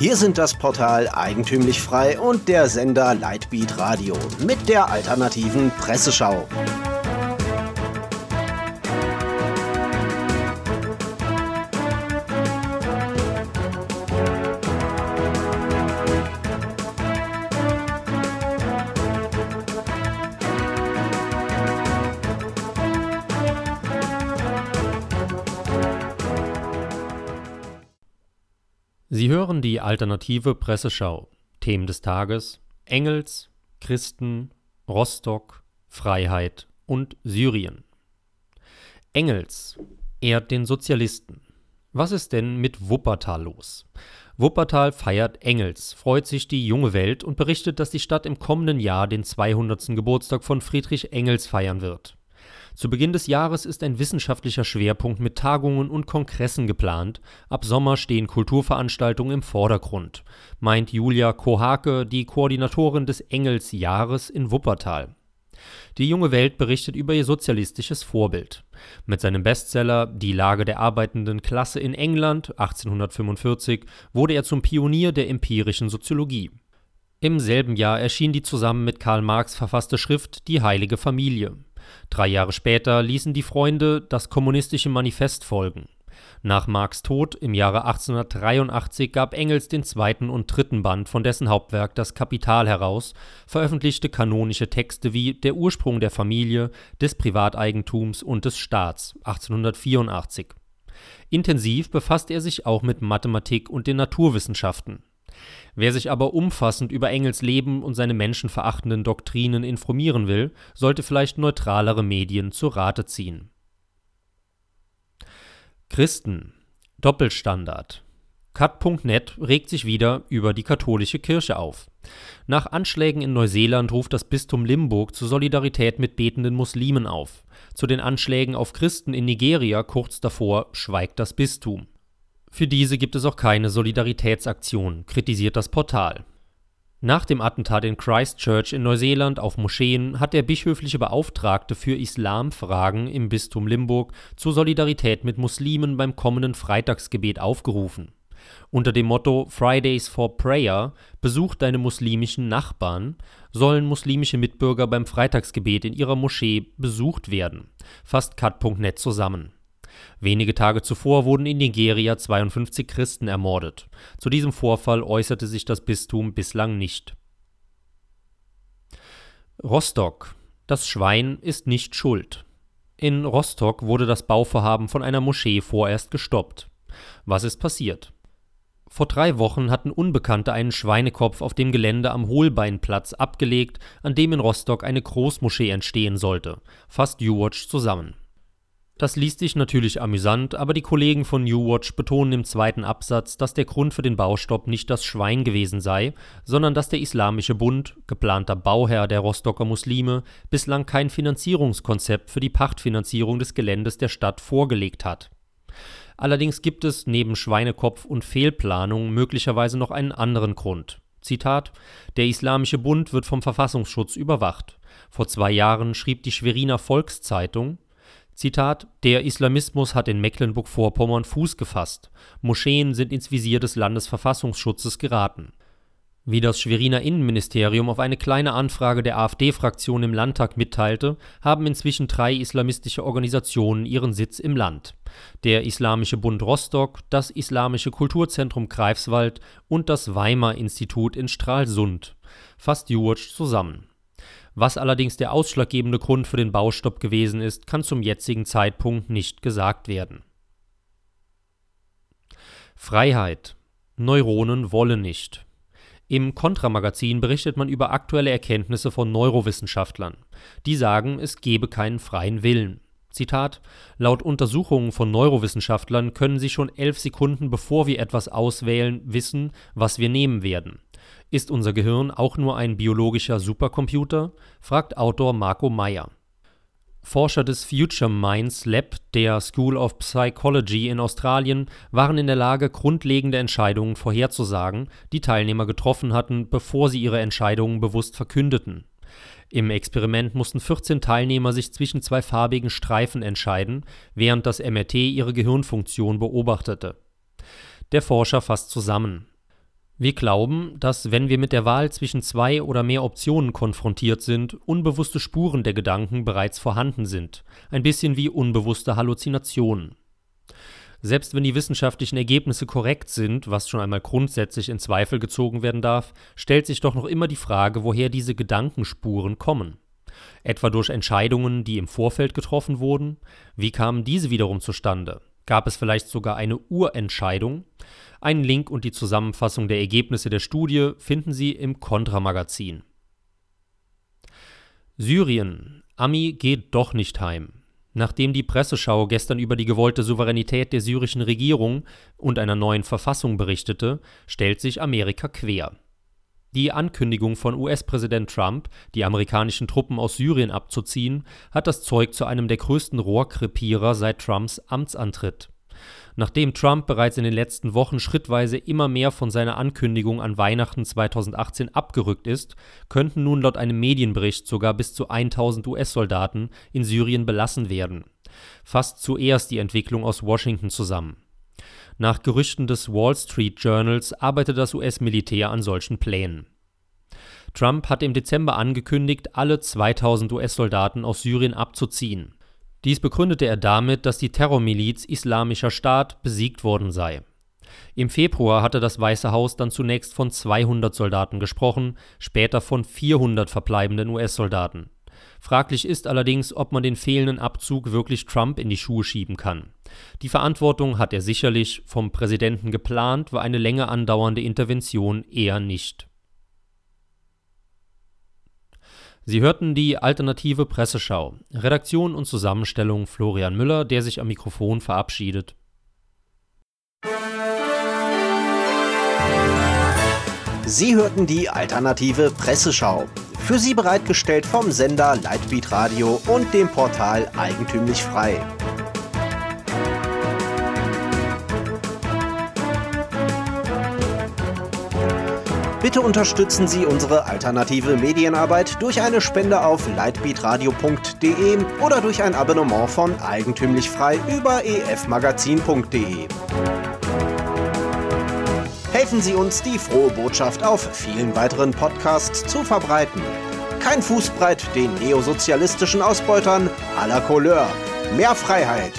Hier sind das Portal Eigentümlich Frei und der Sender Lightbeat Radio mit der alternativen Presseschau. Sie hören die alternative Presseschau. Themen des Tages: Engels, Christen, Rostock, Freiheit und Syrien. Engels ehrt den Sozialisten. Was ist denn mit Wuppertal los? Wuppertal feiert Engels, freut sich die junge Welt und berichtet, dass die Stadt im kommenden Jahr den 200. Geburtstag von Friedrich Engels feiern wird. Zu Beginn des Jahres ist ein wissenschaftlicher Schwerpunkt mit Tagungen und Kongressen geplant. Ab Sommer stehen Kulturveranstaltungen im Vordergrund, meint Julia Kohake, die Koordinatorin des Engels Jahres in Wuppertal. Die junge Welt berichtet über ihr sozialistisches Vorbild. Mit seinem Bestseller Die Lage der arbeitenden Klasse in England 1845 wurde er zum Pionier der empirischen Soziologie. Im selben Jahr erschien die zusammen mit Karl Marx verfasste Schrift Die heilige Familie. Drei Jahre später ließen die Freunde das Kommunistische Manifest folgen. Nach Marx Tod im Jahre 1883 gab Engels den zweiten und dritten Band von dessen Hauptwerk Das Kapital heraus, veröffentlichte kanonische Texte wie Der Ursprung der Familie, des Privateigentums und des Staats 1884. Intensiv befasste er sich auch mit Mathematik und den Naturwissenschaften Wer sich aber umfassend über Engels Leben und seine menschenverachtenden Doktrinen informieren will, sollte vielleicht neutralere Medien zu Rate ziehen. Christen Doppelstandard Cut.net regt sich wieder über die katholische Kirche auf. Nach Anschlägen in Neuseeland ruft das Bistum Limburg zur Solidarität mit betenden Muslimen auf. Zu den Anschlägen auf Christen in Nigeria kurz davor schweigt das Bistum. Für diese gibt es auch keine Solidaritätsaktion, kritisiert das Portal. Nach dem Attentat in Christchurch in Neuseeland auf Moscheen hat der bischöfliche Beauftragte für Islamfragen im Bistum Limburg zur Solidarität mit Muslimen beim kommenden Freitagsgebet aufgerufen. Unter dem Motto Fridays for Prayer besucht deine muslimischen Nachbarn sollen muslimische Mitbürger beim Freitagsgebet in ihrer Moschee besucht werden, fasst cut.net zusammen. Wenige Tage zuvor wurden in Nigeria 52 Christen ermordet. Zu diesem Vorfall äußerte sich das Bistum bislang nicht. Rostock. Das Schwein ist nicht schuld. In Rostock wurde das Bauvorhaben von einer Moschee vorerst gestoppt. Was ist passiert? Vor drei Wochen hatten Unbekannte einen Schweinekopf auf dem Gelände am Holbeinplatz abgelegt, an dem in Rostock eine Großmoschee entstehen sollte, fasst U-Watch zusammen. Das liest sich natürlich amüsant, aber die Kollegen von New Watch betonen im zweiten Absatz, dass der Grund für den Baustopp nicht das Schwein gewesen sei, sondern dass der Islamische Bund, geplanter Bauherr der Rostocker Muslime, bislang kein Finanzierungskonzept für die Pachtfinanzierung des Geländes der Stadt vorgelegt hat. Allerdings gibt es neben Schweinekopf und Fehlplanung möglicherweise noch einen anderen Grund. Zitat: Der Islamische Bund wird vom Verfassungsschutz überwacht. Vor zwei Jahren schrieb die Schweriner Volkszeitung, Zitat: Der Islamismus hat in Mecklenburg-Vorpommern Fuß gefasst. Moscheen sind ins Visier des Landesverfassungsschutzes geraten. Wie das Schweriner Innenministerium auf eine kleine Anfrage der AfD-Fraktion im Landtag mitteilte, haben inzwischen drei islamistische Organisationen ihren Sitz im Land: der Islamische Bund Rostock, das Islamische Kulturzentrum Greifswald und das Weimar-Institut in Stralsund, fasst Juwatch zusammen was allerdings der ausschlaggebende Grund für den Baustopp gewesen ist, kann zum jetzigen Zeitpunkt nicht gesagt werden. Freiheit. Neuronen wollen nicht. Im Kontra-Magazin berichtet man über aktuelle Erkenntnisse von Neurowissenschaftlern. Die sagen, es gebe keinen freien Willen. Zitat: Laut Untersuchungen von Neurowissenschaftlern können sie schon elf Sekunden bevor wir etwas auswählen wissen, was wir nehmen werden. Ist unser Gehirn auch nur ein biologischer Supercomputer? fragt Autor Marco Meyer. Forscher des Future Minds Lab der School of Psychology in Australien waren in der Lage, grundlegende Entscheidungen vorherzusagen, die Teilnehmer getroffen hatten, bevor sie ihre Entscheidungen bewusst verkündeten. Im Experiment mussten 14 Teilnehmer sich zwischen zwei farbigen Streifen entscheiden, während das MRT ihre Gehirnfunktion beobachtete. Der Forscher fasst zusammen Wir glauben, dass wenn wir mit der Wahl zwischen zwei oder mehr Optionen konfrontiert sind, unbewusste Spuren der Gedanken bereits vorhanden sind, ein bisschen wie unbewusste Halluzinationen. Selbst wenn die wissenschaftlichen Ergebnisse korrekt sind, was schon einmal grundsätzlich in Zweifel gezogen werden darf, stellt sich doch noch immer die Frage, woher diese Gedankenspuren kommen. Etwa durch Entscheidungen, die im Vorfeld getroffen wurden? Wie kamen diese wiederum zustande? Gab es vielleicht sogar eine Urentscheidung? Einen Link und die Zusammenfassung der Ergebnisse der Studie finden Sie im Kontra-Magazin. Syrien. Ami geht doch nicht heim. Nachdem die Presseschau gestern über die gewollte Souveränität der syrischen Regierung und einer neuen Verfassung berichtete, stellt sich Amerika quer. Die Ankündigung von US-Präsident Trump, die amerikanischen Truppen aus Syrien abzuziehen, hat das Zeug zu einem der größten Rohrkrepierer seit Trumps Amtsantritt. Nachdem Trump bereits in den letzten Wochen schrittweise immer mehr von seiner Ankündigung an Weihnachten 2018 abgerückt ist, könnten nun laut einem Medienbericht sogar bis zu 1000 US-Soldaten in Syrien belassen werden. Fasst zuerst die Entwicklung aus Washington zusammen. Nach Gerüchten des Wall Street Journals arbeitet das US-Militär an solchen Plänen. Trump hatte im Dezember angekündigt, alle 2000 US-Soldaten aus Syrien abzuziehen. Dies begründete er damit, dass die Terrormiliz Islamischer Staat besiegt worden sei. Im Februar hatte das Weiße Haus dann zunächst von 200 Soldaten gesprochen, später von 400 verbleibenden US-Soldaten. Fraglich ist allerdings, ob man den fehlenden Abzug wirklich Trump in die Schuhe schieben kann. Die Verantwortung hat er sicherlich, vom Präsidenten geplant war eine länger andauernde Intervention eher nicht. Sie hörten die alternative Presseschau. Redaktion und Zusammenstellung Florian Müller, der sich am Mikrofon verabschiedet. Sie hörten die alternative Presseschau. Für Sie bereitgestellt vom Sender Lightbeat Radio und dem Portal Eigentümlich Frei. Bitte unterstützen Sie unsere alternative Medienarbeit durch eine Spende auf lightbeatradio.de oder durch ein Abonnement von Eigentümlich Frei über efmagazin.de. Helfen Sie uns, die frohe Botschaft auf vielen weiteren Podcasts zu verbreiten. Kein Fußbreit den neosozialistischen Ausbeutern à la Couleur. Mehr Freiheit.